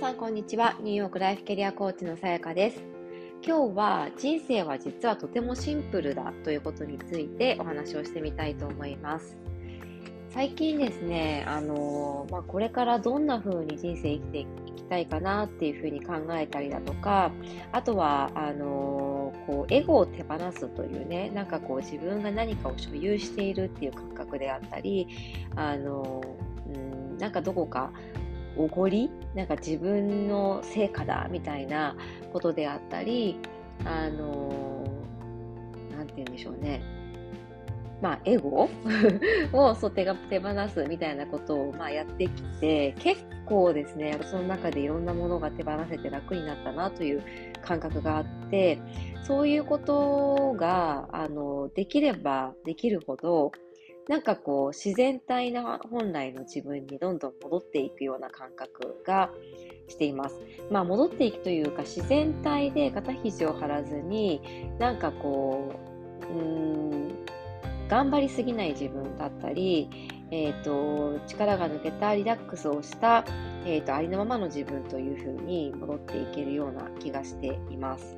さんこんにちは。ニューヨークライフキャリアコーチのさやかです。今日は人生は実はとてもシンプルだということについてお話をしてみたいと思います。最近ですね、あのまあ、これからどんな風に人生生きていきたいかなっていう風に考えたりだとか、あとは、あのこう、エゴを手放すというね、なんかこう自分が何かを所有しているっていう感覚であったり、あのうん、なんかどこかおごり？なんか自分の成果だみたいなことであったり、あのなんて言うんでしょうね。まあ、エゴ？をそう手が手放すみたいなことを、まあ、やってきて、結構ですね、その中でいろんなものが手放せて楽になったなという感覚があって、そういうことが、あの、できればできるほど、なんかこう自然体な本来の自分にどんどん戻っていくような感覚がしています。まあ戻っていくというか自然体で肩肘を張らずになんかこう、うーん、頑張りすぎない自分だったり、えーと、力が抜けたリラックスをした、えーとありのままの自分というふうに戻っていけるような気がしています。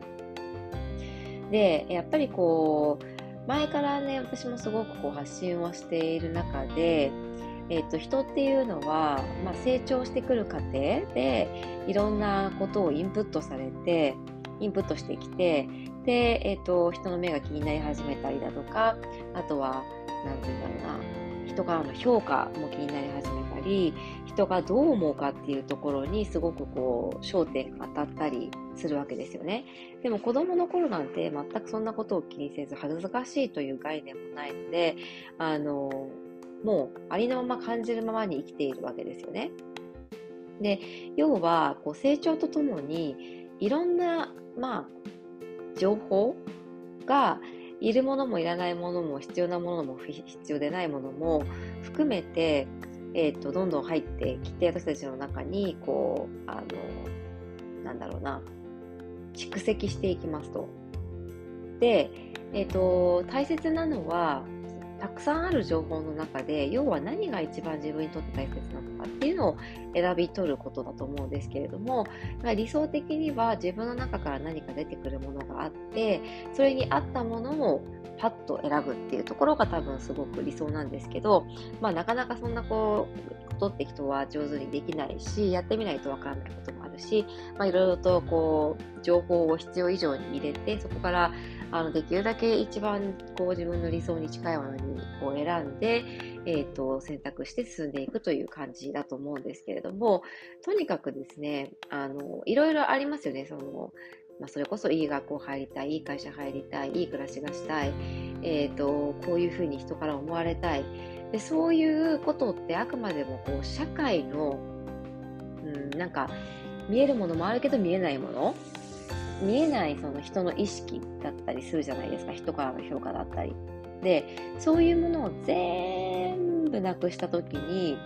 で、やっぱりこう、前からね、私もすごくこう発信をしている中で、え、ー、と、人っていうのは、まあ、成長してくる過程で、いろんなことをインプットされて、インプットしてきて、で、え、ー、と、人の目が気になり始めたりだとか、あとは、何て言うんだろうな、人からの評価も気になり始めたり、人がどう思うかっていうところにすごくこう焦点が当たったりするわけですよね。でも子供の頃なんて全くそんなことを気にせず恥ずかしいという概念もないので、あの、もうありのまま感じるままに生きているわけですよね。で、要はこう成長とともにいろんな、まあ、情報がいるものもいらないものも必要なものも必要でないものも含めて、え、ー、と、どんどん入ってきて、私たちの中に、こう、あの、なんだろうな、蓄積していきますと。で、えっ、ー、と、大切なのは、たくさんある情報の中で、要は何が一番自分にとって大切なのかっていうのを選び取ることだと思うんですけれども、理想的には自分の中から何か出てくるものがあって、それに合ったものをパッと選ぶっていうところが多分すごく理想なんですけど、まあなかなかそんなこう、ことって人は上手にできないし、やってみないとわからないこともるし、まあいろいろとこう、情報を必要以上に入れて、そこからあのできるだけ一番こう自分の理想に近いものにこう選んで、えーと、選択して進んでいくという感じだと思うんですけれどもとにかくですねあのいろいろありますよね。そのまあ、それこそいい学校入りたい、いい会社入りたい、いい暮らしがしたい、えーと、こういうふうに人から思われたい。でそういうことってあくまでもこう社会の、うん、なんか見えるものもあるけど見えないもの？見えないその人の意識だったりするじゃないですか。人からの評価だったり。でそういうものを全部なくした時に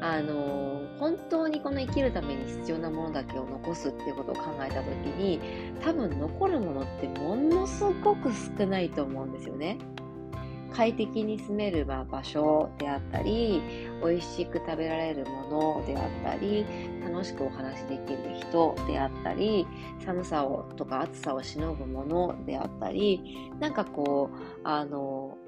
あの本当にこの生きるために必要なものだけを残すっていうことを考えた時に多分残るものってものすごく少ないと思うんですよね。快適に住める場所であったり美味しく食べられるものであったり楽しくお話しできる人であったり寒さをとか暑さをしのぐものであったりなんかこうあの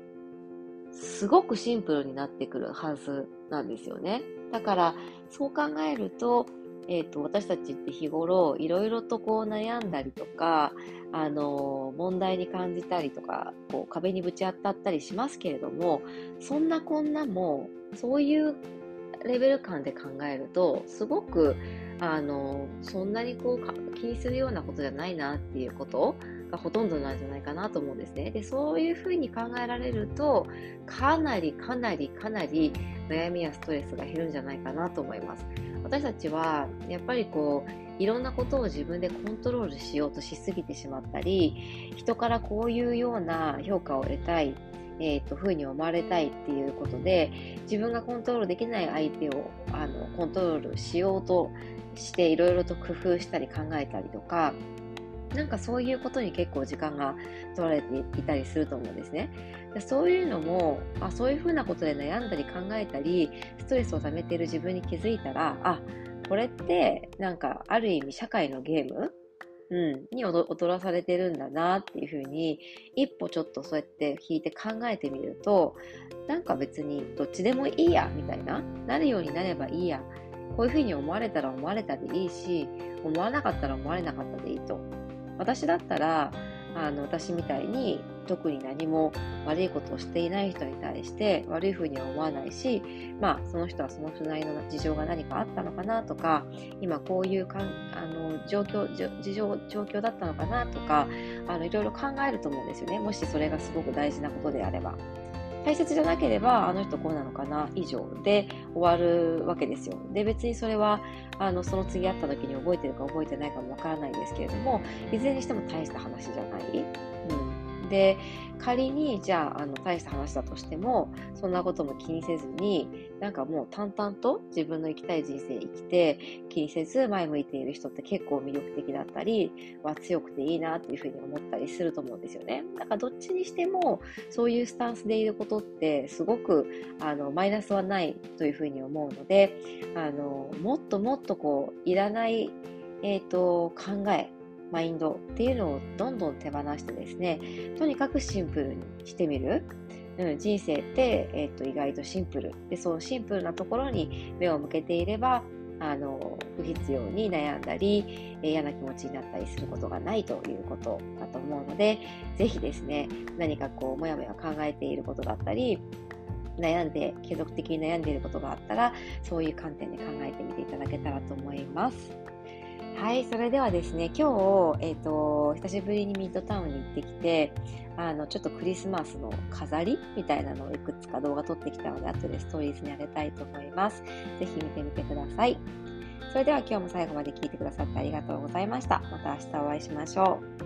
すごくシンプルになってくるはずなんですよね。だからそう考えるとえーと、私たちって日頃いろいろとこう悩んだりとか、あの問題に感じたりとかこう壁にぶち当たったりしますけれどもそんなこんなもそういうレベル感で考えるとすごくあのそんなにこう気にするようなことじゃないなっていうことがほとんどなんじゃないかなと思うんですね。でそういうふうに考えられるとかなりかなりかなり悩みやストレスが減るんじゃないかなと思います。私たちはやっぱりこういろんなことを自分でコントロールしようとしすぎてしまったり人からこういうような評価を得たいえーと、ふうに思われたいっていうことで自分がコントロールできない相手をあのコントロールしようとしていろいろと工夫したり考えたりとかなんかそういうことに結構時間が取られていたりすると思うんですね。でそういうのもあそういうふうなことで悩んだり考えたりストレスを溜めてる自分に気づいたらあこれってなんかある意味社会のゲーム？うん、に踊らされてるんだなっていうふうに、一歩ちょっとそうやって引いて考えてみると、なんか別にどっちでもいいや、みたいな、なるようになればいいや、こういうふうに思われたら思われたでいいし、思わなかったら思われなかったでいいと。私だったら、あの、私みたいに特に何も悪いことをしていない人に対して悪いふうには思わないし、まあ、その人はその人なりの事情が何かあったのかなとか、今こういうかんあの状況、事情、状況だったのかなとか、あの、いろいろ考えると思うんですよね。もしそれがすごく大事なことであれば。大切じゃなければ、あの人こうなのかな、以上で終わるわけですよ。で、別にそれは、あの、その次会った時に覚えてるか覚えてないかもわからないんですけれども、いずれにしても大した話じゃない。うん。で、仮にじゃああの大した話だとしてもそんなことも気にせずになんかもう淡々と自分の生きたい人生生きて気にせず前向いている人って結構魅力的だったりは強くていいなっていうふうに思ったりすると思うんですよね。だからどっちにしてもそういうスタンスでいることってすごくあのマイナスはないというふうに思うのであのもっともっとこういらない、えーと考えマインドっていうのをどんどん手放してですね、とにかくシンプルにしてみる。うん、人生って、えー、と意外とシンプル。で、そうシンプルなところに目を向けていれば、あの、不必要に悩んだり、嫌な気持ちになったりすることがないということだと思うので、ぜひですね、何かこう、もやもや考えていることだったり、悩んで、継続的に悩んでいることがあったら、そういう観点で考えてみていただけたらと思います。はい、それではですね、今日、えっ、ー、と、久しぶりにミッドタウンに行ってきて、あの、ちょっとクリスマスの飾りみたいなのをいくつか動画撮ってきたので、後でストーリーズにあげたいと思います。ぜひ見てみてください。それでは今日も最後まで聞いてくださってありがとうございました。また明日お会いしましょう。